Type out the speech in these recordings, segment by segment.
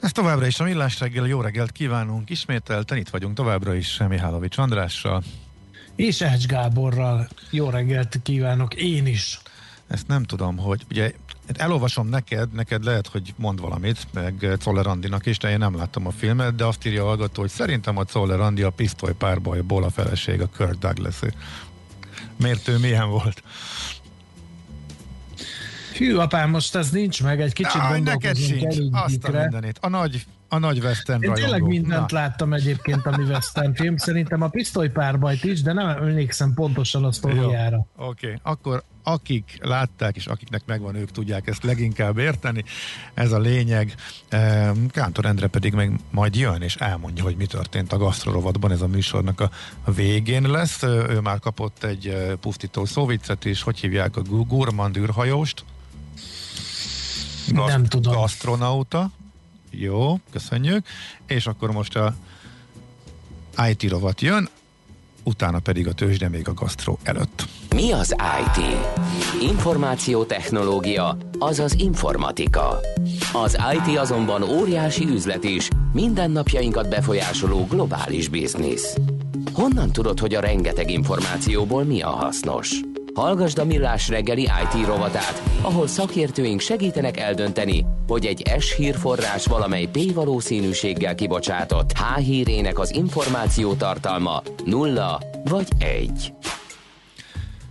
Ez továbbra is a Millás reggel, jó reggelt kívánunk ismételten, itt vagyunk továbbra is Mihálovics Andrással. És Ecs Gáborral. Jó reggelt kívánok, én is. Ezt nem tudom, hogy ugye elolvasom neked, neked lehet, hogy mond valamit, meg Czoller Andinak is, de én nem láttam a filmet, de azt írja a hallgató, hogy szerintem a Czoller Andi a pisztoly párbajból a feleség, a Kirk douglas -é. Miért ő milyen volt? Hű, apám, most ez nincs meg, egy kicsit Aj, neked sincs, azt a mindenit. A nagy, a nagy western Én tényleg mindent Na. láttam egyébként, ami western film. Szerintem a pisztolypárbajt is, de nem emlékszem pontosan a sztoriára. Oké, okay. akkor akik látták, és akiknek megvan, ők tudják ezt leginkább érteni. Ez a lényeg. Kántor Endre pedig meg majd jön, és elmondja, hogy mi történt a gasztrorovatban. Ez a műsornak a, végén lesz. Ő már kapott egy pusztító szóviccet is, hogy hívják a Gurmand űrhajóst. Gaszt- nem tudom. Gastronauta. Jó, köszönjük. És akkor most a IT rovat jön, utána pedig a tőzsde még a gasztró előtt. Mi az IT? Információtechnológia, azaz informatika. Az IT azonban óriási üzlet is, mindennapjainkat befolyásoló globális biznisz. Honnan tudod, hogy a rengeteg információból mi a hasznos? Hallgasd a Millás reggeli IT rovatát, ahol szakértőink segítenek eldönteni, hogy egy S hírforrás valamely P valószínűséggel kibocsátott H hírének az információ tartalma nulla vagy egy.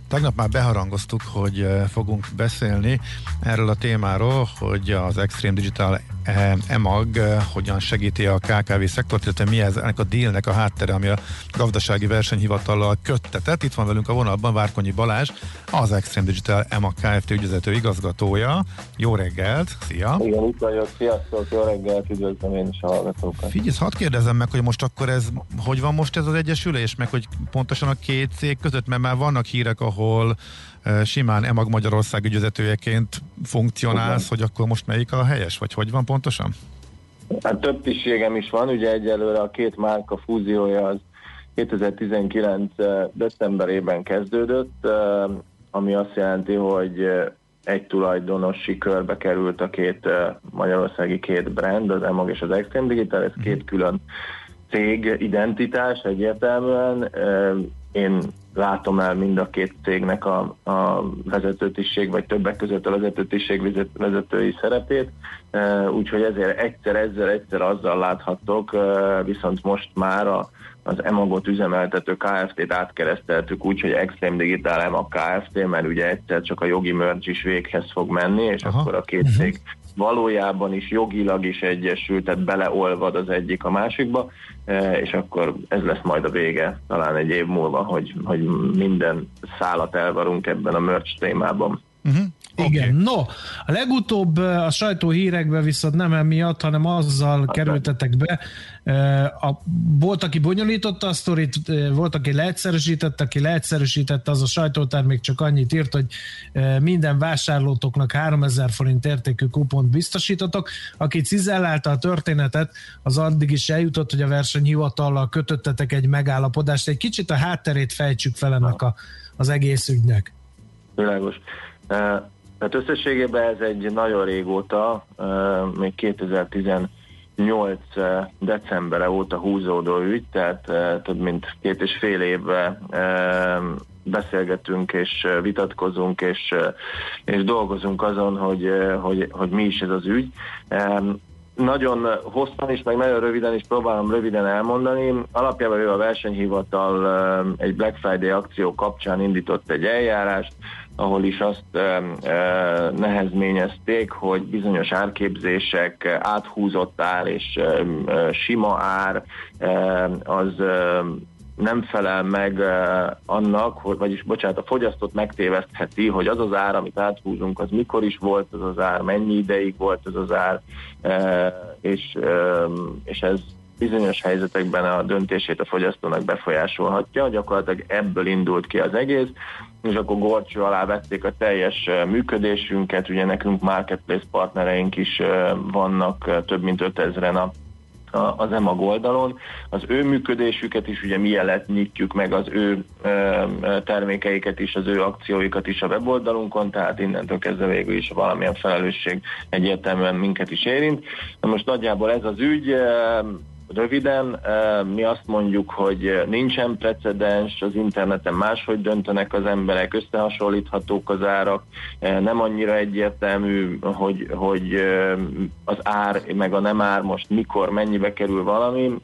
Tegnap már beharangoztuk, hogy eh, fogunk beszélni erről a témáról, hogy az Extreme Digital EMAG eh, hogyan segíti a KKV szektort, illetve mi ez ennek a dealnek a háttere, ami a gazdasági versenyhivatallal köttetett. Itt van velünk a vonalban Várkonyi Balázs, az Extreme Digital EMAG Kft. ügyvezető igazgatója. Jó reggelt, szia! Igen, itt vagyok, sziasztok, jó reggelt, üdvözlöm én is a hallgatókat. Figyelj, hadd kérdezem meg, hogy most akkor ez, hogy van most ez az egyesülés, meg hogy pontosan a két cég között, mert már vannak hírek, ahol simán EMAG Magyarország ügyvezetőjeként funkcionálsz, hogy akkor most melyik a helyes, vagy hogy van pontosan? Hát több tisztségem is van, ugye egyelőre a két márka fúziója az 2019. decemberében kezdődött, ami azt jelenti, hogy egy tulajdonosi körbe került a két magyarországi két brand, az EMAG és az Extreme Digital, ez két külön cég identitás egyértelműen. Én látom el mind a két cégnek a, a vezetőtiség, vagy többek között a vezetőtiség vezetői szerepét, úgyhogy ezért egyszer ezzel, egyszer azzal láthattok, viszont most már a, az emagot üzemeltető KFT-t átkereszteltük úgy, hogy Extreme Digital EMAG Kft., mert ugye egyszer csak a jogi merge is véghez fog menni, és Aha. akkor a két mhm. cég valójában is jogilag is egyesült, tehát beleolvad az egyik a másikba, e, és akkor ez lesz majd a vége, talán egy év múlva, hogy, hogy minden szálat elvarunk ebben a merch témában. Uh-huh. Igen, okay. no, a legutóbb a sajtó hírekbe viszont nem emiatt, hanem azzal hát kerültetek be. A, volt, aki bonyolította a sztorit, volt, aki leegyszerűsítette, aki leegyszerűsítette, az a sajtótermék csak annyit írt, hogy minden vásárlótoknak 3000 forint értékű kupont biztosítotok. Aki cizellálta a történetet, az addig is eljutott, hogy a versenyhivatallal kötöttetek egy megállapodást. Egy kicsit a hátterét fejtsük fel ennek a, az egész ügynek. Világos. Tehát összességében ez egy nagyon régóta, még 2018 decembere óta húzódó ügy, tehát több mint két és fél évve beszélgetünk és vitatkozunk és, és dolgozunk azon, hogy, hogy, hogy mi is ez az ügy. Nagyon hosszan is, meg nagyon röviden is próbálom röviden elmondani. Alapjában ő a versenyhivatal egy Black Friday akció kapcsán indított egy eljárást, ahol is azt nehezményezték, hogy bizonyos árképzések áthúzott ár és sima ár az nem felel meg annak, hogy, vagyis bocsánat, a fogyasztót megtévesztheti, hogy az az ár, amit áthúzunk, az mikor is volt az az ár, mennyi ideig volt az az ár, és, és ez bizonyos helyzetekben a döntését a fogyasztónak befolyásolhatja. Gyakorlatilag ebből indult ki az egész, és akkor gorcső alá vették a teljes működésünket, ugye nekünk marketplace partnereink is vannak, több mint 5000-en a az EMAG oldalon. Az ő működésüket is ugye mielőtt nyitjuk meg az ő termékeiket is, az ő akcióikat is a weboldalunkon, tehát innentől kezdve végül is valamilyen felelősség egyértelműen minket is érint. Na most nagyjából ez az ügy, Röviden mi azt mondjuk, hogy nincsen precedens, az interneten máshogy döntenek az emberek, összehasonlíthatók az árak, nem annyira egyértelmű, hogy, hogy az ár meg a nem ár most mikor, mennyibe kerül valami.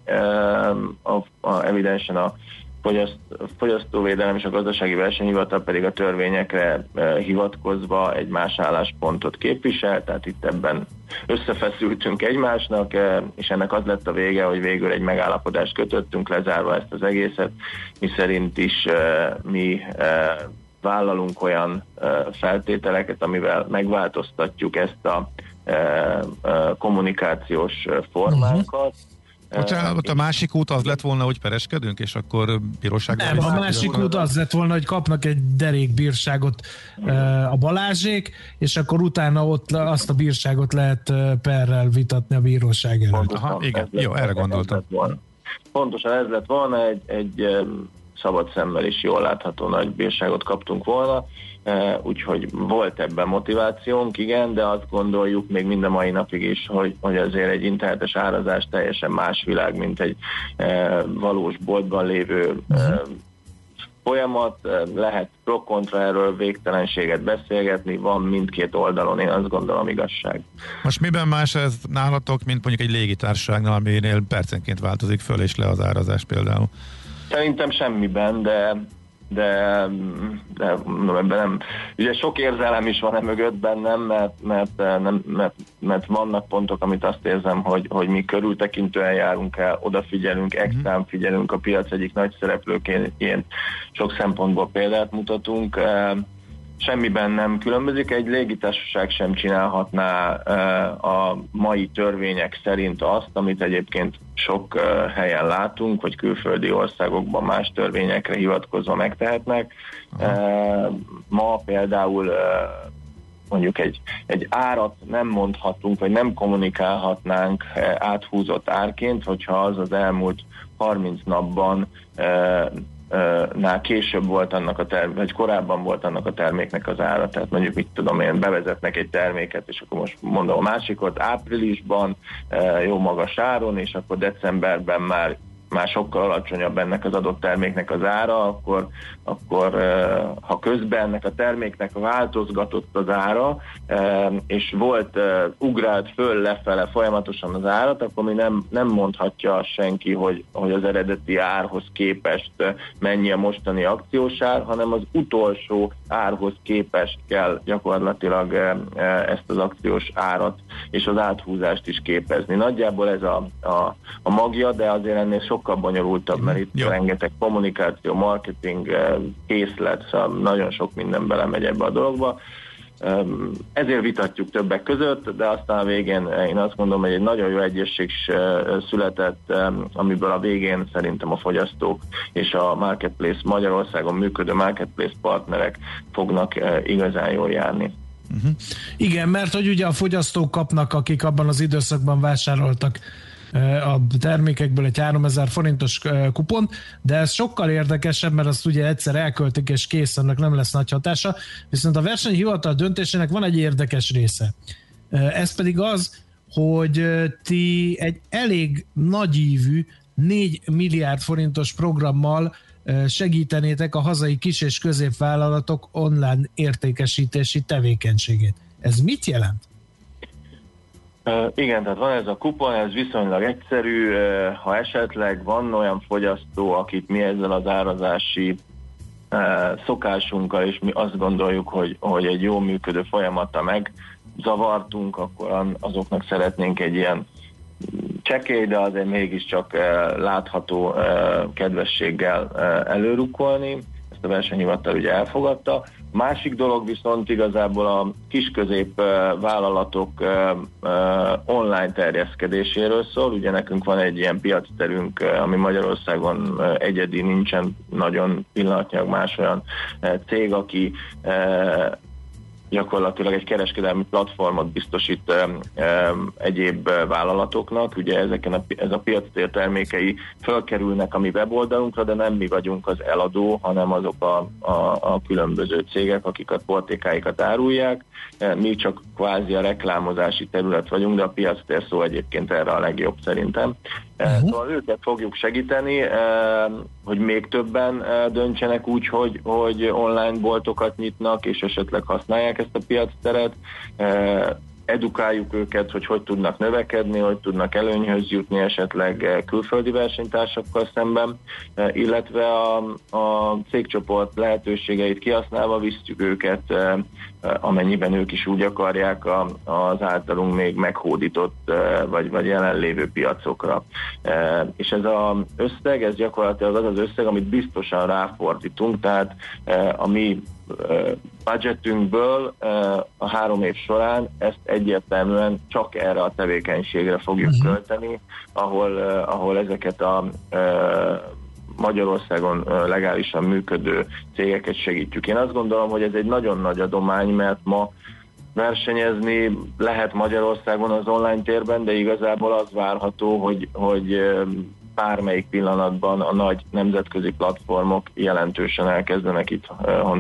A, a, evidensen a fogyaszt, fogyasztóvédelem és a gazdasági versenyhivatal pedig a törvényekre e, hivatkozva egy más álláspontot képvisel, tehát itt ebben összefeszültünk egymásnak, e, és ennek az lett a vége, hogy végül egy megállapodást kötöttünk, lezárva ezt az egészet, mi szerint is e, mi vállalunk olyan feltételeket, amivel megváltoztatjuk ezt a kommunikációs formánkat, uh-huh Bocsánat, a másik út az lett volna, hogy pereskedünk, és akkor bíróságban... Nem, a másik út az lett volna, hogy kapnak egy derék bírságot a Balázsék, és akkor utána ott azt a bírságot lehet perrel vitatni a bíróság előtt. Pontosan, Aha, igen, jó, erre gondoltam. Pontosan ez lett volna, egy, egy szabad szemmel is jól látható nagy bírságot kaptunk volna, úgyhogy volt ebben motivációnk, igen, de azt gondoljuk még mind a mai napig is, hogy, hogy azért egy internetes árazás teljesen más világ, mint egy e, valós boltban lévő e, folyamat, lehet pro-kontra erről végtelenséget beszélgetni, van mindkét oldalon, én azt gondolom igazság. Most miben más ez nálatok, mint mondjuk egy légitársaságnál, aminél percenként változik föl és le az árazás például? Szerintem semmiben, de de, de ebben nem. Ugye sok érzelem is van e mögött bennem, mert, mert, nem, mert, mert vannak pontok, amit azt érzem, hogy, hogy mi körültekintően járunk el, odafigyelünk, mhm. extrán figyelünk, a piac egyik nagy szereplőként sok szempontból példát mutatunk semmiben nem különbözik. Egy légitársaság sem csinálhatná a mai törvények szerint azt, amit egyébként sok helyen látunk, vagy külföldi országokban más törvényekre hivatkozva megtehetnek. Ma például mondjuk egy, egy árat nem mondhatunk, vagy nem kommunikálhatnánk áthúzott árként, hogyha az az elmúlt 30 napban nál később volt annak a termék, vagy korábban volt annak a terméknek az ára, tehát mondjuk mit tudom én, bevezetnek egy terméket, és akkor most mondom a másikot áprilisban, jó magas áron, és akkor decemberben már már sokkal alacsonyabb ennek az adott terméknek az ára, akkor, akkor ha közben ennek a terméknek változgatott az ára, és volt ugrált föl lefele folyamatosan az árat, akkor mi nem, nem mondhatja senki, hogy, hogy az eredeti árhoz képest mennyi a mostani akciós ár, hanem az utolsó árhoz képest kell gyakorlatilag ezt az akciós árat és az áthúzást is képezni. Nagyjából ez a, a, a magja, de azért ennél sok sokkal bonyolultabb, mert itt Jó. rengeteg kommunikáció, marketing, eh, készlet, szóval nagyon sok minden belemegy ebbe a dologba. Ezért vitatjuk többek között, de aztán a végén én azt gondolom, hogy egy nagyon jó egyesség született, amiből a végén szerintem a fogyasztók és a marketplace Magyarországon működő marketplace partnerek fognak igazán jól járni. Uh-huh. Igen, mert hogy ugye a fogyasztók kapnak, akik abban az időszakban vásároltak a termékekből egy 3000 forintos kupon, de ez sokkal érdekesebb, mert azt ugye egyszer elköltik és kész, annak nem lesz nagy hatása, viszont a versenyhivatal döntésének van egy érdekes része. Ez pedig az, hogy ti egy elég nagyívű 4 milliárd forintos programmal segítenétek a hazai kis- és középvállalatok online értékesítési tevékenységét. Ez mit jelent? Igen, tehát van ez a kupon, ez viszonylag egyszerű, ha esetleg van olyan fogyasztó, akit mi ezzel az árazási szokásunkkal, és mi azt gondoljuk, hogy, hogy egy jó működő folyamata meg zavartunk, akkor azoknak szeretnénk egy ilyen csekély, de azért mégiscsak látható kedvességgel előrukolni. A versenyhivatal ugye elfogadta. Másik dolog viszont igazából a kisközép vállalatok online terjeszkedéséről szól. Ugye nekünk van egy ilyen piacterünk, ami Magyarországon egyedi, nincsen nagyon pillanatnyilag más olyan cég, aki gyakorlatilag egy kereskedelmi platformot biztosít egyéb vállalatoknak. Ugye ezeken a, ez a piactér termékei fölkerülnek a mi weboldalunkra, de nem mi vagyunk az eladó, hanem azok a, a, a különböző cégek, akik a portékáikat árulják. Mi csak kvázi a reklámozási terület vagyunk, de a piactér szó egyébként erre a legjobb szerintem. Uh-huh. Szóval őket fogjuk segíteni, hogy még többen döntsenek úgy, hogy, hogy online boltokat nyitnak, és esetleg használják ezt a piacteret edukáljuk őket, hogy hogy tudnak növekedni, hogy tudnak előnyhöz jutni esetleg eh, külföldi versenytársakkal szemben, eh, illetve a, a cégcsoport lehetőségeit kihasználva visszük őket, eh, amennyiben ők is úgy akarják az általunk még meghódított vagy, vagy jelenlévő piacokra. És ez az összeg, ez gyakorlatilag az az összeg, amit biztosan ráfordítunk, tehát a mi budgetünkből a három év során ezt egyértelműen csak erre a tevékenységre fogjuk uh-huh. költeni, ahol, ahol ezeket a Magyarországon legálisan működő cégeket segítjük. Én azt gondolom, hogy ez egy nagyon nagy adomány, mert ma versenyezni lehet Magyarországon az online térben, de igazából az várható, hogy, hogy bármelyik pillanatban a nagy nemzetközi platformok jelentősen elkezdenek itt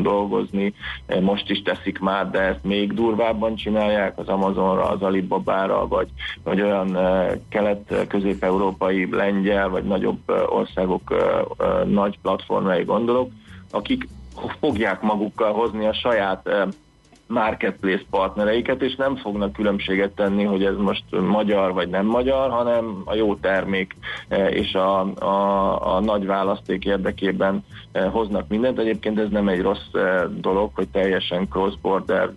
dolgozni. Most is teszik már, de ezt még durvábban csinálják az Amazonra, az Alibabára, vagy, vagy olyan kelet-közép-európai, lengyel, vagy nagyobb országok nagy platformjai gondolok, akik fogják magukkal hozni a saját marketplace partnereiket, és nem fognak különbséget tenni, hogy ez most magyar vagy nem magyar, hanem a jó termék eh, és a, a, a nagy választék érdekében eh, hoznak mindent. Egyébként ez nem egy rossz eh, dolog, hogy teljesen cross-border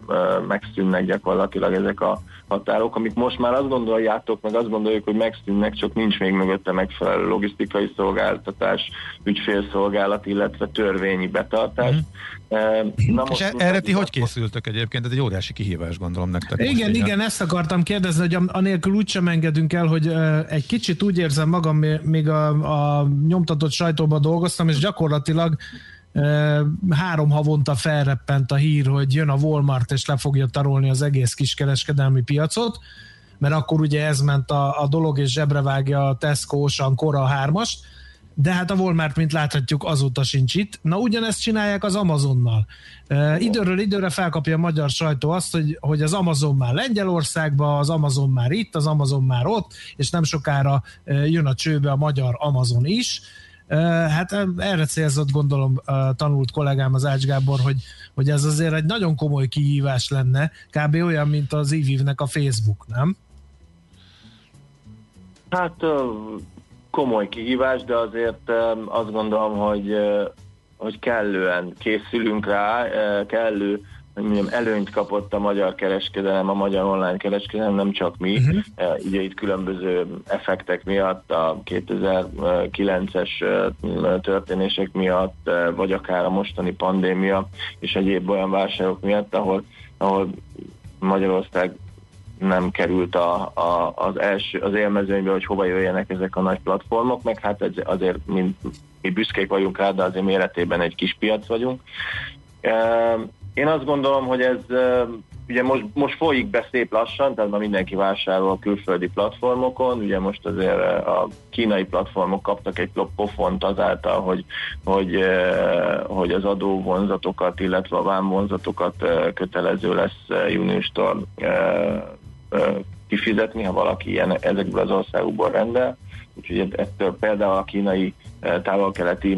megszűnnek gyakorlatilag ezek a határok, amik most már azt gondoljátok, meg azt gondoljuk, hogy megszűnnek, csak nincs még mögötte megfelelő logisztikai szolgáltatás, ügyfélszolgálat, illetve törvényi betartás. Mm. Na most És erre ti hogy készültök egyébként? Ez egy óriási kihívás, gondolom nektek. Igen, igen, igen, ezt akartam kérdezni, hogy anélkül úgy sem engedünk el, hogy egy kicsit úgy érzem magam, még a, a nyomtatott sajtóban dolgoztam, és gyakorlatilag három havonta felreppent a hír, hogy jön a Walmart és le fogja tarolni az egész kiskereskedelmi piacot, mert akkor ugye ez ment a, a dolog, és zsebrevágja a Tesco, Ocean, Cora 3 de hát a Walmart, mint láthatjuk, azóta sincs itt. Na ugyanezt csinálják az Amazonnal. E, időről időre felkapja a magyar sajtó azt, hogy, hogy az Amazon már Lengyelországban, az Amazon már itt, az Amazon már ott, és nem sokára jön a csőbe a magyar Amazon is. Hát erre célzott gondolom tanult kollégám az Ács Gábor, hogy, hogy ez azért egy nagyon komoly kihívás lenne, kb. olyan, mint az ivivnek a Facebook, nem? Hát komoly kihívás, de azért azt gondolom, hogy, hogy kellően készülünk rá, kellő mondjam, előnyt kapott a magyar kereskedelem, a magyar online kereskedelem, nem csak mi. Uh-huh. Ugye itt különböző effektek miatt, a 2009-es történések miatt, vagy akár a mostani pandémia és egyéb olyan válságok miatt, ahol, ahol Magyarország nem került a, a, az első, az élmezőnybe, hogy hova jöjjenek ezek a nagy platformok, meg hát azért mint mi büszkék vagyunk rá, de azért méretében egy kis piac vagyunk. Én azt gondolom, hogy ez ugye most, most folyik be szép lassan, tehát ma mindenki vásárol a külföldi platformokon, ugye most azért a kínai platformok kaptak egy pofont azáltal, hogy, hogy, hogy az adóvonzatokat, illetve a vámvonzatokat kötelező lesz júniustól kifizetni, ha valaki ilyen, ezekből az országokból rendel. Úgyhogy ettől például a kínai távol-keleti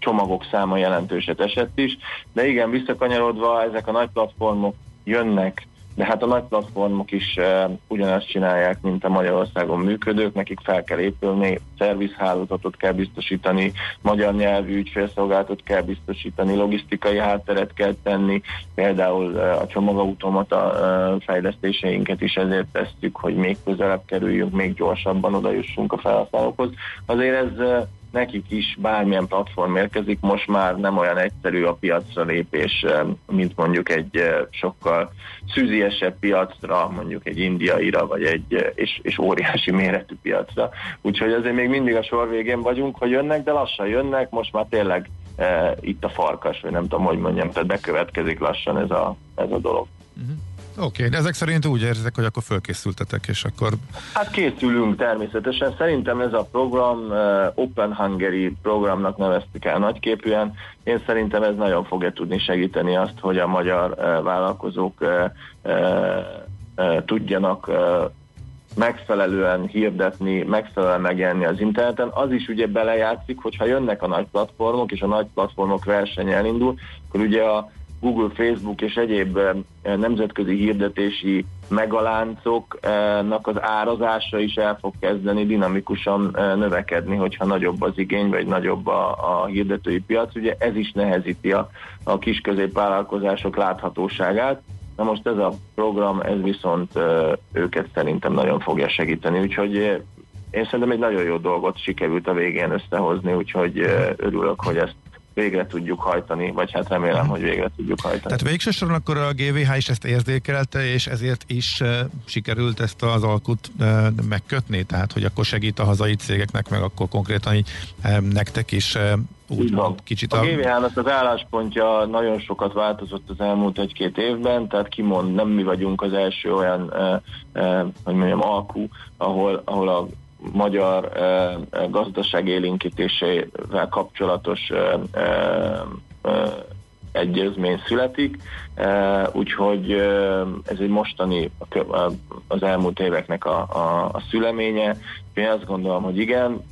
csomagok száma jelentőset esett is, de igen, visszakanyarodva ezek a nagy platformok jönnek, de hát a nagy platformok is uh, ugyanazt csinálják, mint a Magyarországon működők, nekik fel kell épülni, szervizhálózatot kell biztosítani, magyar nyelvű ügyfélszolgálatot kell biztosítani, logisztikai hátteret kell tenni, például uh, a csomagautomata uh, fejlesztéseinket is ezért tesszük, hogy még közelebb kerüljünk, még gyorsabban oda jussunk a felhasználókhoz. Azért ez uh, nekik is bármilyen platform érkezik, most már nem olyan egyszerű a piacra lépés, mint mondjuk egy sokkal szűziesebb piacra, mondjuk egy indiaira, vagy egy és, és óriási méretű piacra. Úgyhogy azért még mindig a sor végén vagyunk, hogy jönnek, de lassan jönnek, most már tényleg e, itt a farkas, vagy nem tudom, hogy mondjam, tehát bekövetkezik lassan ez a, ez a dolog. Uh-huh. Oké, okay, ezek szerint úgy érzik, hogy akkor fölkészültetek, és akkor... Hát készülünk természetesen. Szerintem ez a program uh, Open Hungary programnak neveztük el nagyképűen. Én szerintem ez nagyon fogja tudni segíteni azt, hogy a magyar uh, vállalkozók uh, tudjanak megfelelően hirdetni, megfelelően megjelenni az interneten. Az is ugye belejátszik, hogyha jönnek a nagy platformok, és a nagy platformok verseny elindul, akkor ugye a Google, Facebook és egyéb eh, nemzetközi hirdetési megaláncoknak az árazása is el fog kezdeni dinamikusan eh, növekedni, hogyha nagyobb az igény, vagy nagyobb a, a hirdetői piac. Ugye ez is nehezíti a, a kis láthatóságát. Na most ez a program, ez viszont eh, őket szerintem nagyon fogja segíteni, úgyhogy én szerintem egy nagyon jó dolgot sikerült a végén összehozni, úgyhogy örülök, hogy ezt végre tudjuk hajtani, vagy hát remélem, hogy végre tudjuk hajtani. Tehát végső soron akkor a GVH is ezt érzékelte, és ezért is uh, sikerült ezt az alkut uh, megkötni, tehát hogy akkor segít a hazai cégeknek, meg akkor konkrétan így um, nektek is úgy van. kicsit a... A GVH-nak az álláspontja nagyon sokat változott az elmúlt egy-két évben, tehát kimond, nem mi vagyunk az első olyan, uh, uh, hogy mondjam, alkú, ahol, ahol a magyar gazdaság élénkítésével kapcsolatos egyezmény születik, úgyhogy ez egy mostani, az elmúlt éveknek a, a, a szüleménye. Én azt gondolom, hogy igen,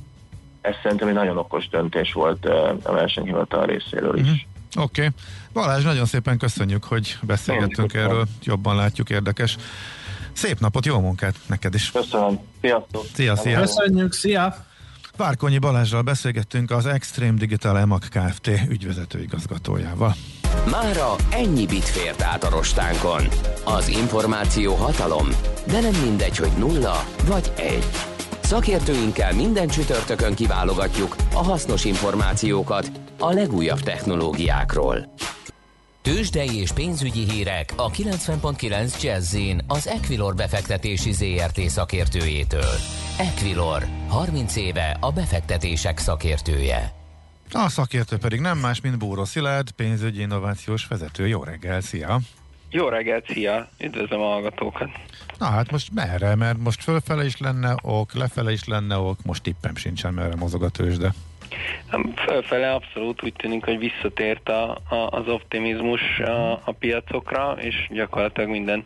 ez szerintem egy nagyon okos döntés volt a versenyhivatal részéről is. Mm-hmm. Oké. Okay. Balázs, nagyon szépen köszönjük, hogy beszélgettünk erről, jobban látjuk, érdekes. Szép napot, jó munkát neked is. Köszönöm. Sziasztok. Szia, szia. Köszönjük, szia. Várkonyi Balázsral beszélgettünk az Extreme Digital EMAG Kft. ügyvezető igazgatójával. Mára ennyi bit fért át a rostánkon. Az információ hatalom, de nem mindegy, hogy nulla vagy egy. Szakértőinkkel minden csütörtökön kiválogatjuk a hasznos információkat a legújabb technológiákról. Tőzsdei és pénzügyi hírek a 90.9 jazz az Equilor befektetési ZRT szakértőjétől. Equilor, 30 éve a befektetések szakértője. A szakértő pedig nem más, mint Bóró Szilárd, pénzügyi innovációs vezető. Jó reggel, szia! Jó reggelt, szia! Üdvözlöm a hallgatókat! Na hát most merre? Mert most fölfele is lenne ok, lefele is lenne ok, most tippem sincsen, merre mozog a tőzsde. Fölfele abszolút úgy tűnik, hogy visszatért a, a, az optimizmus a, a piacokra, és gyakorlatilag minden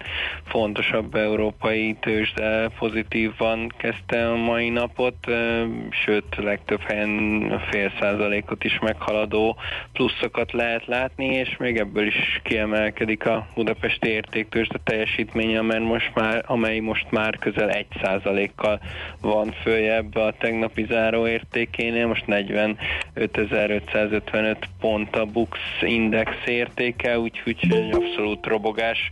fontosabb európai tőzsde pozitívan kezdte a mai napot, sőt legtöbb helyen fél százalékot is meghaladó pluszokat lehet látni, és még ebből is kiemelkedik a budapesti értéktőzsde teljesítménye, mert most már, amely most már közel egy százalékkal van följebb a tegnapi záróértékénél, most 40 45.555 pont a Bux Index értéke, úgyhogy egy abszolút robogás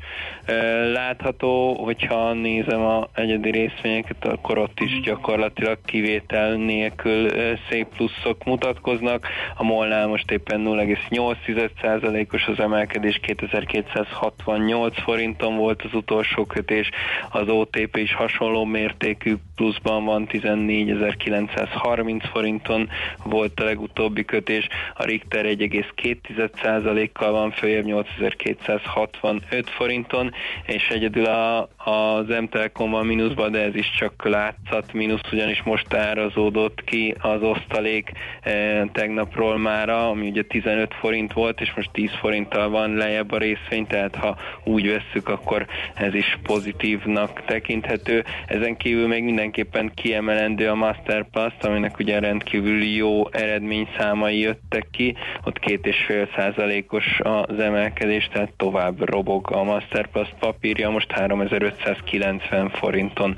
látható. Hogyha nézem a egyedi részvényeket, akkor ott is gyakorlatilag kivétel nélkül szép pluszok mutatkoznak. A Molnál most éppen 0,8%-os az emelkedés, 2268 forinton volt az utolsó kötés, az OTP is hasonló mértékű pluszban van, 14.930 forinton volt a legutóbbi kötés, a Richter 1,2%-kal van följebb 8265 forinton, és egyedül a, az M-Telekom van mínuszban, de ez is csak látszat mínusz, ugyanis most árazódott ki az osztalék e, tegnapról mára, ami ugye 15 forint volt, és most 10 forinttal van lejjebb a részvény, tehát ha úgy vesszük, akkor ez is pozitívnak tekinthető. Ezen kívül még mindenképpen kiemelendő a Masterpass, aminek ugye rendkívül jó eredményszámai jöttek ki, ott két és fél százalékos az emelkedés, tehát tovább robog a Masterpass papírja, most 3590 forinton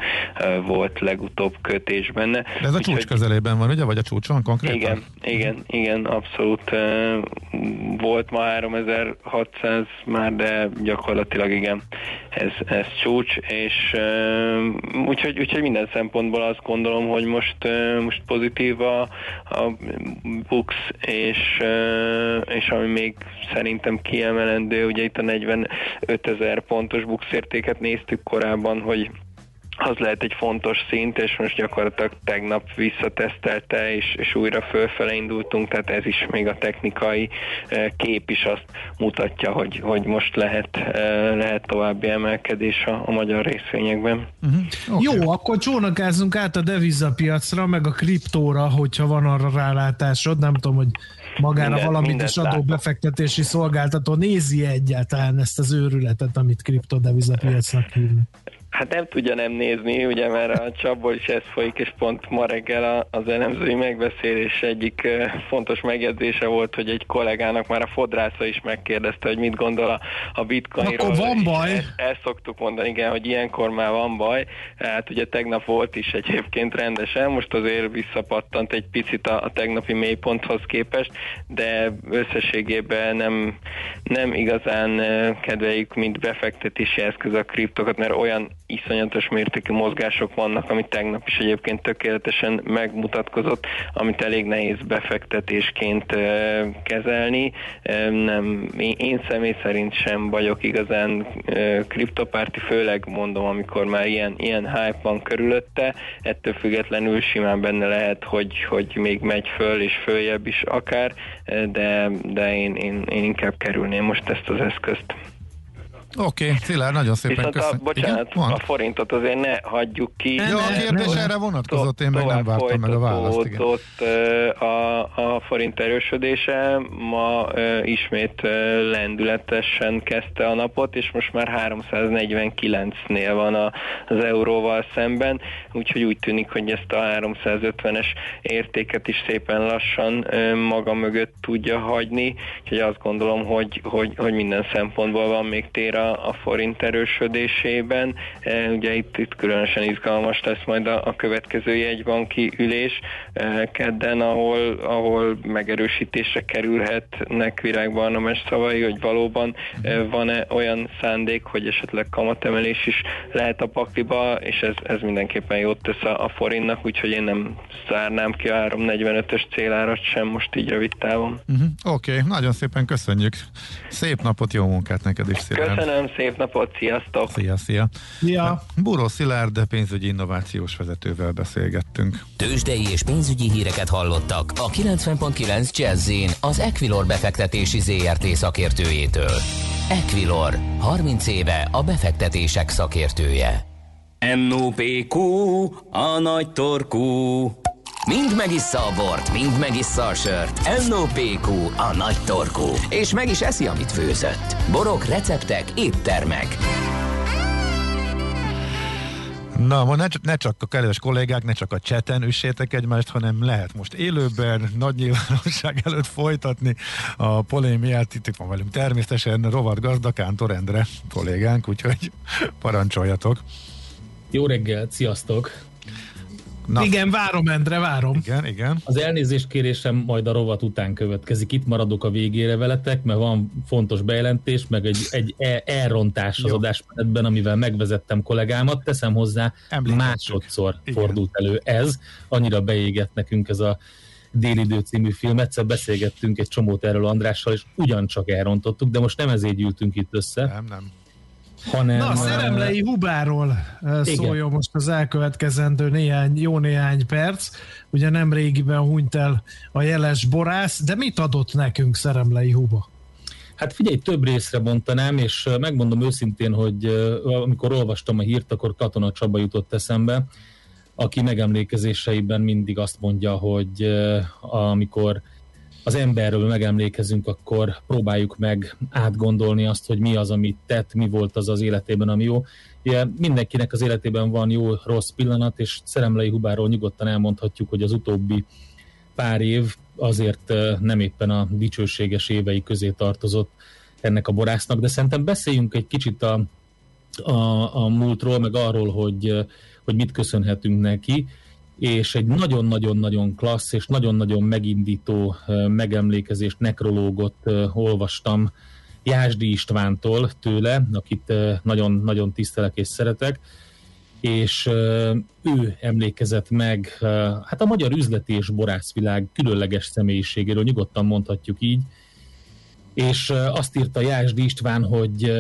volt legutóbb kötés benne. De ez a csúcs közelében van, ugye? Vagy a csúcson konkrétan? Igen, igen, igen, abszolút volt ma 3600 már, de gyakorlatilag igen, ez, ez csúcs, és úgyhogy, úgyhogy minden szempontból azt gondolom, hogy most, most pozitív a, a Bux, és, és ami még szerintem kiemelendő, ugye itt a 45 ezer pontos Bux értéket néztük korábban, hogy az lehet egy fontos szint, és most gyakorlatilag tegnap visszatesztelte, és, és újra fölfele indultunk, tehát ez is még a technikai eh, kép is azt mutatja, hogy, hogy most lehet, eh, lehet további emelkedés a, a magyar részvényekben. Uh-huh. Okay. Jó, akkor csónakázzunk át a devizapiacra, meg a kriptóra, hogyha van arra rálátásod, nem tudom, hogy magára minden, valamit is adó látom. befektetési szolgáltató nézi egyáltalán ezt az őrületet, amit kriptodevizapiacnak hívnak. Hát nem tudja nem nézni, ugye, mert a csapból is ez folyik, és pont ma reggel az elemzői megbeszélés egyik fontos megjegyzése volt, hogy egy kollégának már a fodrásza is megkérdezte, hogy mit gondol a, a bitcoinról. Akkor van baj. Ezt, ezt szoktuk mondani, igen, hogy ilyenkor már van baj. Hát ugye tegnap volt is egyébként rendesen, most azért visszapattant egy picit a, a tegnapi mélyponthoz képest, de összességében nem, nem igazán kedveljük, mint befektetési eszköz a kriptokat, mert olyan iszonyatos mértékű mozgások vannak, amit tegnap is egyébként tökéletesen megmutatkozott, amit elég nehéz befektetésként kezelni. Nem, én személy szerint sem vagyok igazán kriptopárti, főleg mondom, amikor már ilyen, ilyen hype van körülötte, ettől függetlenül simán benne lehet, hogy, hogy még megy föl és följebb is akár, de, de én, én, én inkább kerülném most ezt az eszközt. Oké, okay, Szilárd, nagyon szépen Viszont köszönöm. A, bocsánat, Igen? a forintot azért ne hagyjuk ki. Jó, a kérdés erre vonatkozott, én meg nem vártam meg a választ. Igen. A, a forint erősödése ma ismét lendületesen kezdte a napot, és most már 349-nél van az euróval szemben, úgyhogy úgy tűnik, hogy ezt a 350-es értéket is szépen lassan maga mögött tudja hagyni, úgyhogy azt gondolom, hogy, hogy, hogy minden szempontból van még tér a, a forint erősödésében. E, ugye itt, itt különösen izgalmas lesz majd a, a következő jegybanki ülés e, kedden, ahol, ahol megerősítésre kerülhetnek Virág Barnames szavai, hogy valóban e, van-e olyan szándék, hogy esetleg kamatemelés is lehet a pakliba, és ez, ez mindenképpen jót tesz a, a forintnak, úgyhogy én nem zárnám ki a 345-ös célárat sem most így rövid távon. Uh-huh. Oké, okay, nagyon szépen köszönjük. Szép napot, jó munkát neked is szépen. Köszönöm, szép napot, sziasztok! Szia, szia! Ja. Buró Szilárd pénzügyi innovációs vezetővel beszélgettünk. Tőzsdei és pénzügyi híreket hallottak a 90.9 jazz az Equilor befektetési ZRT szakértőjétől. Equilor, 30 éve a befektetések szakértője. NOPQ, a nagy torkú. Mind megissza a bort, mind megissza a sört. NOPQ, a nagy torkú. És meg is eszi, amit főzött. Borok, receptek, éttermek. Na, ma ne, ne csak a kedves kollégák, ne csak a cseten üssétek egymást, hanem lehet most élőben, nagy nyilvánosság előtt folytatni a polémiát. Itt van velünk természetesen rovat gazda Kántor Endre kollégánk, úgyhogy parancsoljatok. Jó reggelt, sziasztok! Na. Igen, várom, Endre, várom. Igen, igen. Az elnézést kérésem majd a rovat után következik. Itt maradok a végére veletek, mert van fontos bejelentés, meg egy, egy e- elrontás az adásmenetben, amivel megvezettem kollégámat. Teszem hozzá, másodszor igen. fordult elő ez. Annyira beégett nekünk ez a Délidő című film. Egyszer beszélgettünk egy csomót erről Andrással, és ugyancsak elrontottuk, de most nem ezért gyűltünk itt össze. Nem, nem hanem... Na, a szeremlei Hubáról szóljon most az elkövetkezendő néhány, jó néhány perc. Ugye nem régiben hunyt el a jeles borász, de mit adott nekünk szeremlei Huba? Hát figyelj, több részre bontanám, és megmondom őszintén, hogy amikor olvastam a hírt, akkor Katona Csaba jutott eszembe, aki megemlékezéseiben mindig azt mondja, hogy amikor az emberről megemlékezünk, akkor próbáljuk meg átgondolni azt, hogy mi az, amit tett, mi volt az az életében, ami jó. Ugye mindenkinek az életében van jó, rossz pillanat, és Szeremlei Hubáról nyugodtan elmondhatjuk, hogy az utóbbi pár év azért nem éppen a dicsőséges évei közé tartozott ennek a borásznak, de szerintem beszéljünk egy kicsit a, a, a múltról, meg arról, hogy, hogy mit köszönhetünk neki és egy nagyon-nagyon-nagyon klassz és nagyon-nagyon megindító megemlékezést, nekrológot olvastam Jásdi Istvántól tőle, akit nagyon-nagyon tisztelek és szeretek, és ő emlékezett meg hát a magyar üzleti és borászvilág különleges személyiségéről, nyugodtan mondhatjuk így, és azt írta Jásdi István, hogy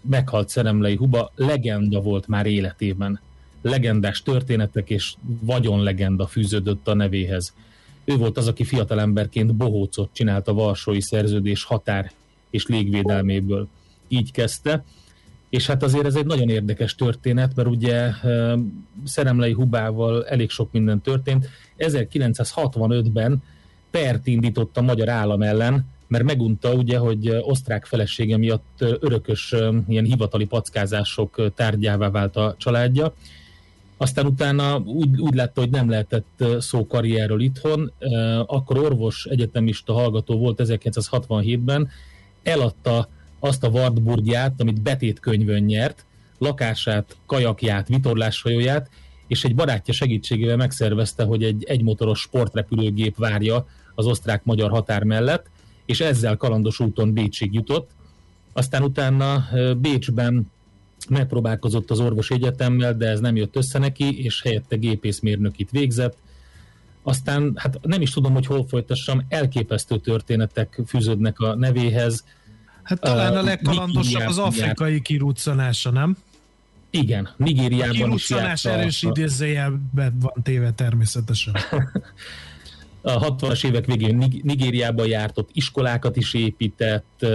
meghalt Szeremlei Huba legenda volt már életében. Legendás történetek és vagyonlegenda fűződött a nevéhez. Ő volt az, aki fiatalemberként bohócot csinált a Varsói Szerződés határ és légvédelméből. Így kezdte, és hát azért ez egy nagyon érdekes történet, mert ugye Szeremlei Hubával elég sok minden történt. 1965-ben pert indított a magyar állam ellen, mert megunta ugye, hogy osztrák felesége miatt örökös ilyen hivatali packázások tárgyává vált a családja. Aztán utána úgy, úgy látta, hogy nem lehetett szó karrierről itthon, akkor orvos egyetemista hallgató volt 1967-ben, eladta azt a Wartburgját, amit betétkönyvön nyert, lakását, kajakját, vitorláshajóját, és egy barátja segítségével megszervezte, hogy egy egymotoros sportrepülőgép várja az osztrák-magyar határ mellett, és ezzel kalandos úton Bécsig jutott. Aztán utána Bécsben megpróbálkozott az orvos egyetemmel, de ez nem jött össze neki, és helyette gépészmérnökit végzett. Aztán, hát nem is tudom, hogy hol folytassam, elképesztő történetek fűződnek a nevéhez. Hát talán a legkalandosabb az afrikai kiruccanása, nem? Igen, Nigériában a kiruccanás erős idézőjelben van téve természetesen. a 60-as évek végén Nigériában járt, ott iskolákat is épített,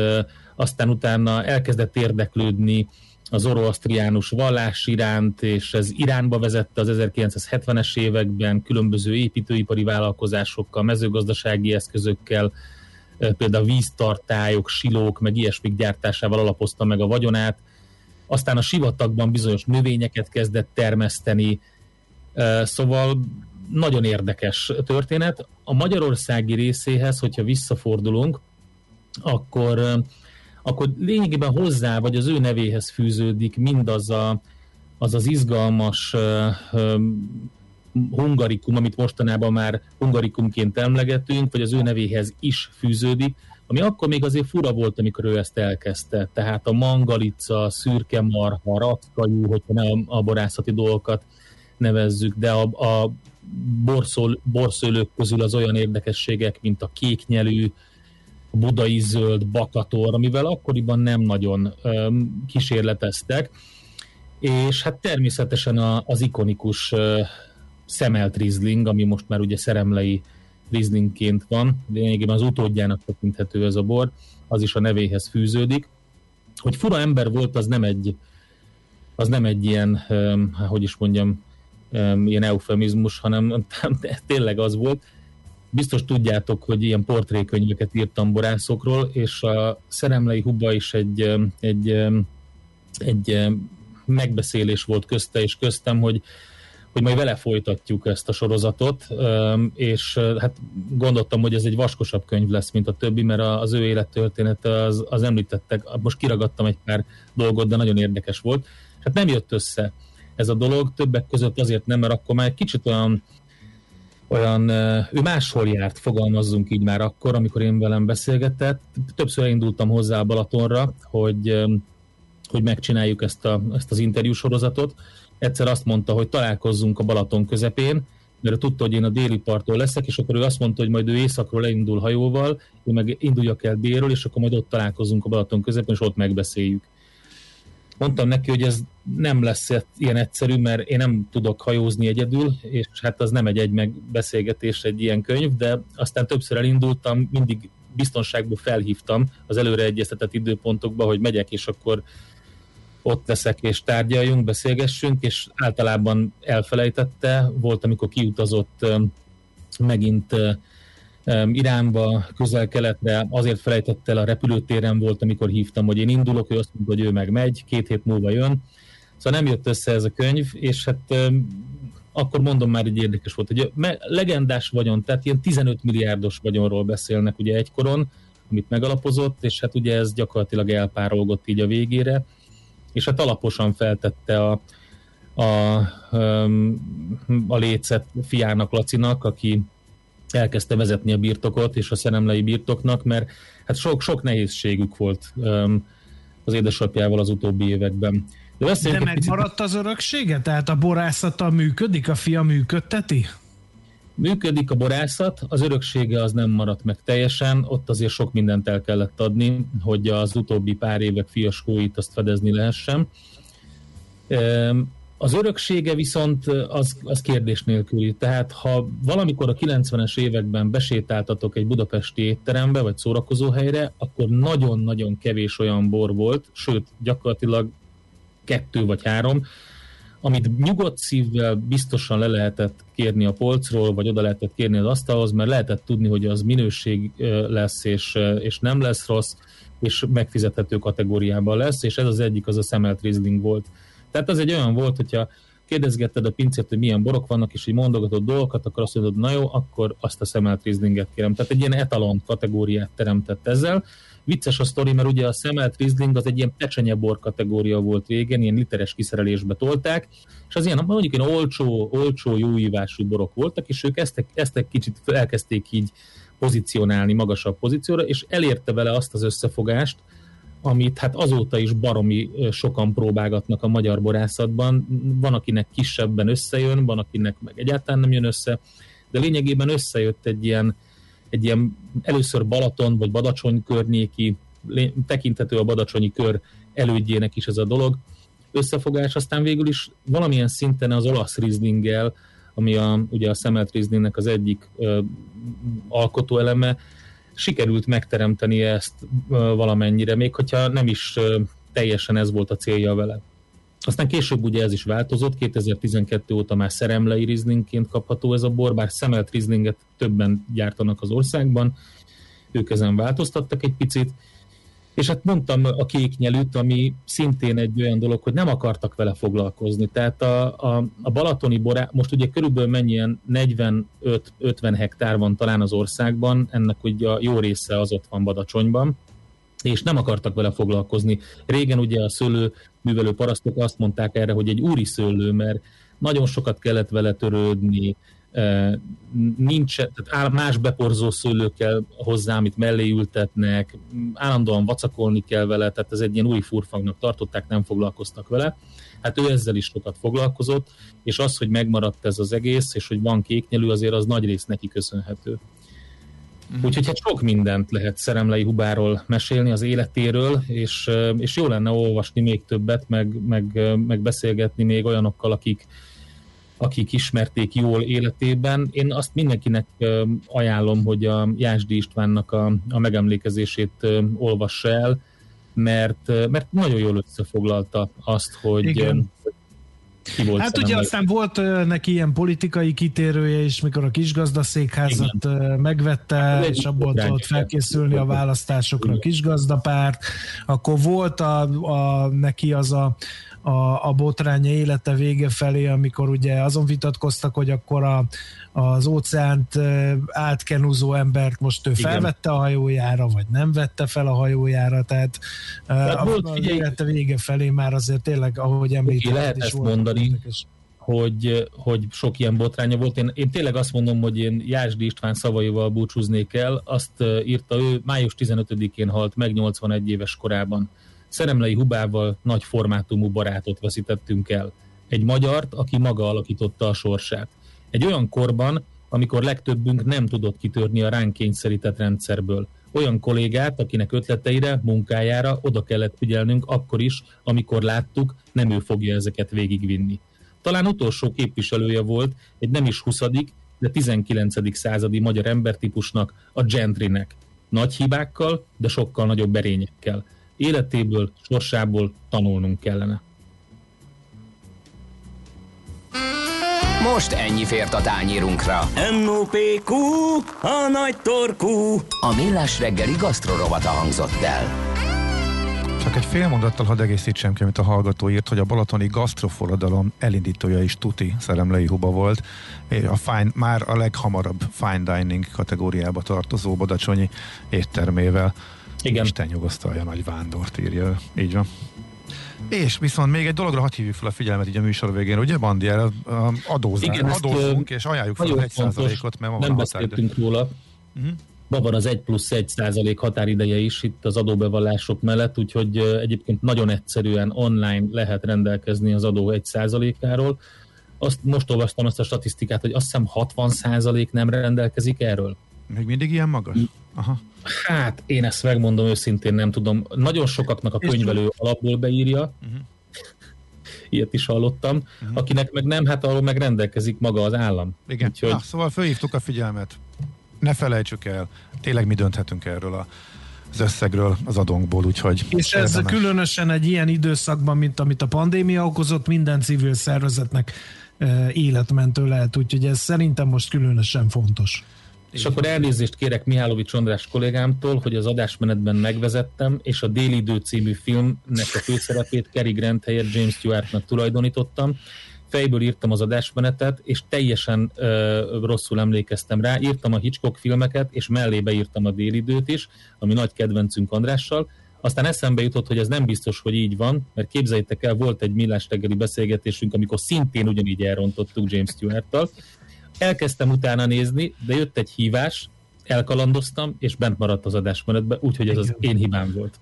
aztán utána elkezdett érdeklődni az oroasztriánus vallás iránt, és ez Iránba vezette az 1970-es években különböző építőipari vállalkozásokkal, mezőgazdasági eszközökkel, például víztartályok, silók, meg ilyesmik gyártásával alapozta meg a vagyonát. Aztán a sivatagban bizonyos növényeket kezdett termeszteni, szóval nagyon érdekes történet. A magyarországi részéhez, hogyha visszafordulunk, akkor, akkor lényegében hozzá, vagy az ő nevéhez fűződik mindaz a, az, az izgalmas hungarikum, amit mostanában már hungarikumként emlegetünk, vagy az ő nevéhez is fűződik, ami akkor még azért fura volt, amikor ő ezt elkezdte. Tehát a mangalica, szürke marha, rapkajú, hogyha ne a, a borászati dolgokat nevezzük, de a, a borszol, borszőlők közül az olyan érdekességek, mint a kéknyelű, a budai zöld, bakator, amivel akkoriban nem nagyon um, kísérleteztek, és hát természetesen a, az ikonikus uh, szemelt rizling, ami most már ugye szeremlei rizlingként van, lényegében az utódjának tekinthető ez a bor, az is a nevéhez fűződik. Hogy fura ember volt, az nem egy, az nem egy ilyen, um, hogy is mondjam, ilyen eufemizmus, hanem tényleg az volt. Biztos tudjátok, hogy ilyen portrékönyveket írtam borászokról, és a Szeremlei Huba is egy, egy, egy megbeszélés volt közte és köztem, hogy hogy majd vele folytatjuk ezt a sorozatot, és hát gondoltam, hogy ez egy vaskosabb könyv lesz, mint a többi, mert az ő élettörténete az, az említettek, most kiragadtam egy pár dolgot, de nagyon érdekes volt. Hát nem jött össze ez a dolog, többek között azért nem, mert akkor már egy kicsit olyan, olyan ő máshol járt, fogalmazzunk így már akkor, amikor én velem beszélgetett. Többször indultam hozzá a Balatonra, hogy, hogy megcsináljuk ezt, a, ezt az interjú sorozatot. Egyszer azt mondta, hogy találkozzunk a Balaton közepén, mert tudta, hogy én a déli parttól leszek, és akkor ő azt mondta, hogy majd ő északról leindul hajóval, én meg induljak el délről, és akkor majd ott találkozunk a Balaton közepén, és ott megbeszéljük. Mondtam neki, hogy ez nem lesz ilyen egyszerű, mert én nem tudok hajózni egyedül, és hát az nem egy egy megbeszélgetés egy ilyen könyv, de aztán többször elindultam, mindig biztonságból felhívtam az előre egyeztetett időpontokba, hogy megyek, és akkor ott leszek, és tárgyaljunk, beszélgessünk, és általában elfelejtette. Volt, amikor kiutazott megint Iránba, közel-keletre, azért felejtett el a repülőtéren volt, amikor hívtam, hogy én indulok, ő azt mondta, hogy ő meg megy, két hét múlva jön. Szóval nem jött össze ez a könyv, és hát akkor mondom már egy érdekes volt, hogy legendás vagyon, tehát ilyen 15 milliárdos vagyonról beszélnek ugye egykor, amit megalapozott, és hát ugye ez gyakorlatilag elpárolgott így a végére, és hát alaposan feltette a, a, a lécet fiának, Lacinak, aki elkezdte vezetni a birtokot és a szeremlei birtoknak, mert hát sok, sok nehézségük volt um, az édesapjával az utóbbi években. De, De megmaradt az öröksége? Tehát a borászata működik, a fia működteti? Működik a borászat, az öröksége az nem maradt meg teljesen, ott azért sok mindent el kellett adni, hogy az utóbbi pár évek fiaskóit azt fedezni lehessen. Az öröksége viszont az, az kérdés nélküli. Tehát ha valamikor a 90-es években besétáltatok egy budapesti étterembe vagy szórakozóhelyre, akkor nagyon-nagyon kevés olyan bor volt, sőt gyakorlatilag kettő vagy három, amit nyugodt szívvel biztosan le lehetett kérni a polcról, vagy oda lehetett kérni az asztalhoz, mert lehetett tudni, hogy az minőség lesz, és, és nem lesz rossz, és megfizethető kategóriában lesz, és ez az egyik, az a szemelt Riesling volt. Tehát az egy olyan volt, hogyha kérdezgetted a pincét, hogy milyen borok vannak, és hogy mondogatod dolgokat, akkor azt mondod, na jó, akkor azt a szemelt Rieslinget kérem. Tehát egy ilyen etalon kategóriát teremtett ezzel, Vicces a sztori, mert ugye a szemelt Riesling az egy ilyen pecsenyebor kategória volt régen, ilyen literes kiszerelésbe tolták, és az ilyen mondjuk ilyen olcsó, olcsó jóívású borok voltak, és ők ezt, ezt kicsit elkezdték így pozícionálni magasabb pozícióra, és elérte vele azt az összefogást, amit hát azóta is baromi sokan próbálgatnak a magyar borászatban. Van, akinek kisebben összejön, van, akinek meg egyáltalán nem jön össze, de lényegében összejött egy ilyen, egy ilyen először Balaton vagy Badacsony környéki, tekintető a Badacsonyi kör elődjének is ez a dolog, összefogás, aztán végül is valamilyen szinten az olasz Rieslinggel, ami a, ugye a szemelt Rieslingnek az egyik ö, alkotóeleme, sikerült megteremteni ezt valamennyire, még hogyha nem is teljesen ez volt a célja vele. Aztán később ugye ez is változott, 2012 óta már szeremlei rizlingként kapható ez a bor, bár szemelt rizlinget többen gyártanak az országban, ők ezen változtattak egy picit, és hát mondtam a kéknyelűt, ami szintén egy olyan dolog, hogy nem akartak vele foglalkozni. Tehát a, a, a balatoni borá, most ugye körülbelül mennyien 45-50 hektár van talán az országban, ennek ugye a jó része az ott van Badacsonyban, és nem akartak vele foglalkozni. Régen ugye a szőlő művelő parasztok azt mondták erre, hogy egy úri szőlő, mert nagyon sokat kellett vele törődni, nincs, tehát más beporzó szőlő kell hozzá, amit mellé ültetnek, állandóan vacakolni kell vele, tehát ez egy ilyen új furfangnak tartották, nem foglalkoztak vele. Hát ő ezzel is sokat foglalkozott, és az, hogy megmaradt ez az egész, és hogy van kéknyelű, azért az nagy rész neki köszönhető. Uh-huh. Úgyhogy hát sok mindent lehet Szeremlei Hubáról mesélni, az életéről, és, és jó lenne olvasni még többet, meg, meg, meg beszélgetni még olyanokkal, akik, akik ismerték jól életében. Én azt mindenkinek ajánlom, hogy a Jásdi Istvánnak a, a megemlékezését olvassa el, mert, mert nagyon jól összefoglalta azt, hogy, Igen. Ki volt hát ugye aztán volt neki ilyen politikai kitérője is, mikor a kisgazdaszékházat Igen. megvette, hát, és abból tudott felkészülni a választásokra a kisgazdapárt, akkor volt a, a, neki az a a, a botránya élete vége felé, amikor ugye azon vitatkoztak, hogy akkor a, az óceánt átkenuzó embert most ő Igen. felvette a hajójára, vagy nem vette fel a hajójára, tehát, tehát a, volt, az élete vége felé már azért tényleg, ahogy említettem, lehet is ezt volt mondani, érdekes hogy, hogy sok ilyen botránya volt. Én, én tényleg azt mondom, hogy én Jásdi István szavaival búcsúznék el. Azt írta ő, május 15-én halt meg 81 éves korában. Szeremlei Hubával nagy formátumú barátot veszítettünk el. Egy magyart, aki maga alakította a sorsát. Egy olyan korban, amikor legtöbbünk nem tudott kitörni a ránk kényszerített rendszerből. Olyan kollégát, akinek ötleteire, munkájára oda kellett figyelnünk akkor is, amikor láttuk, nem ő fogja ezeket végigvinni. Talán utolsó képviselője volt egy nem is 20 de 19. századi magyar embertípusnak, a gentrinek. Nagy hibákkal, de sokkal nagyobb erényekkel életéből, sorsából tanulnunk kellene. Most ennyi fért a tányírunkra. M.O.P.Q. A nagy torkú. A millás reggeli gasztrorovata hangzott el. Csak egy fél mondattal hadd egészítsem ki, amit a hallgató írt, hogy a balatoni gasztroforradalom elindítója is tuti szeremlei huba volt. A fine, már a leghamarabb fine dining kategóriába tartozó badacsonyi éttermével. Igen. Isten nyugosztalja nagy vándort írja. Így van. És viszont még egy dologra hadd hívjuk fel a figyelmet így a műsor végén, ugye Bandi, adózás, Igen, adózunk, és ajánljuk fel az 1%-ot, mert ma Nem beszéltünk róla. Uh-huh. Ma van az 1 plusz 1 százalék határideje is itt az adóbevallások mellett, úgyhogy egyébként nagyon egyszerűen online lehet rendelkezni az adó 1 százalékáról. Azt most olvastam azt a statisztikát, hogy azt hiszem 60 százalék nem rendelkezik erről. Még mindig ilyen magas? Aha. Hát én ezt megmondom őszintén, nem tudom. Nagyon sokaknak a könyvelő alapból beírja, uh-huh. ilyet is hallottam, uh-huh. akinek meg nem, hát arról meg rendelkezik maga az állam. Igen, Úgyhogy... Na, szóval fölhívtuk a figyelmet. Ne felejtsük el, tényleg mi dönthetünk erről a az összegről, az adónkból, úgyhogy... És ez érdemes. különösen egy ilyen időszakban, mint amit a pandémia okozott, minden civil szervezetnek életmentő lehet, úgyhogy ez szerintem most különösen fontos. És akkor elnézést kérek Mihálovics András kollégámtól, hogy az adásmenetben megvezettem, és a Déli Idő című filmnek a főszerepét Cary Grant helyett James Stewartnak tulajdonítottam. Fejből írtam az adásmenetet, és teljesen uh, rosszul emlékeztem rá. Írtam a Hitchcock filmeket, és mellébe írtam a Déli Időt is, ami nagy kedvencünk Andrással. Aztán eszembe jutott, hogy ez nem biztos, hogy így van, mert képzeljétek el, volt egy millás reggeli beszélgetésünk, amikor szintén ugyanígy elrontottuk James Stewart-tal, elkezdtem utána nézni, de jött egy hívás, elkalandoztam, és bent maradt az adásmenetbe, úgyhogy ez az én hibám volt.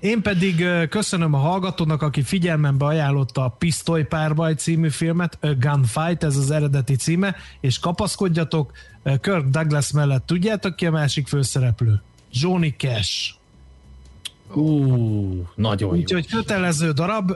Én pedig köszönöm a hallgatónak, aki figyelmembe ajánlotta a Pisztolypárbaj című filmet, a Gunfight, ez az eredeti címe, és kapaszkodjatok, Kirk Douglas mellett tudjátok ki a másik főszereplő? Johnny Cash. Ú, nagyon jó. Úgyhogy kötelező darab,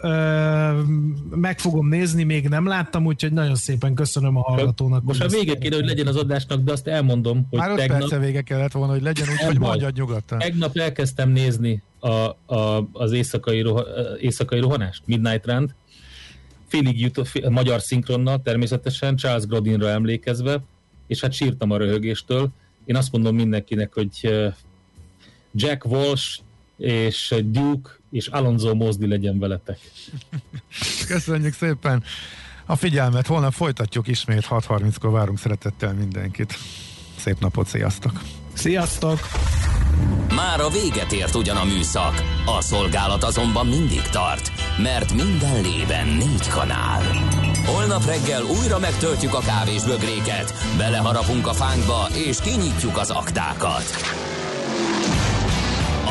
meg fogom nézni, még nem láttam, úgyhogy nagyon szépen köszönöm a hallgatónak. Most a vége kéne, hogy legyen az adásnak, de azt elmondom, hogy Már tegnap... perce vége kellett volna, hogy legyen, úgyhogy mondjad nyugodtan. Tegnap elkezdtem nézni a, a, az éjszakai, roha, éjszakai rohanást, Midnight Run, félig jutott, fél, magyar szinkronnal természetesen, Charles Grodinra emlékezve, és hát sírtam a röhögéstől. Én azt mondom mindenkinek, hogy Jack Walsh és Duke és Alonso Mozdi legyen veletek. Köszönjük szépen a figyelmet, holnap folytatjuk ismét 6.30-kor várunk szeretettel mindenkit. Szép napot, sziasztok! Sziasztok! Már a véget ért ugyan a műszak, a szolgálat azonban mindig tart, mert minden lében négy kanál. Holnap reggel újra megtöltjük a kávés bögréket, beleharapunk a fánkba és kinyitjuk az aktákat.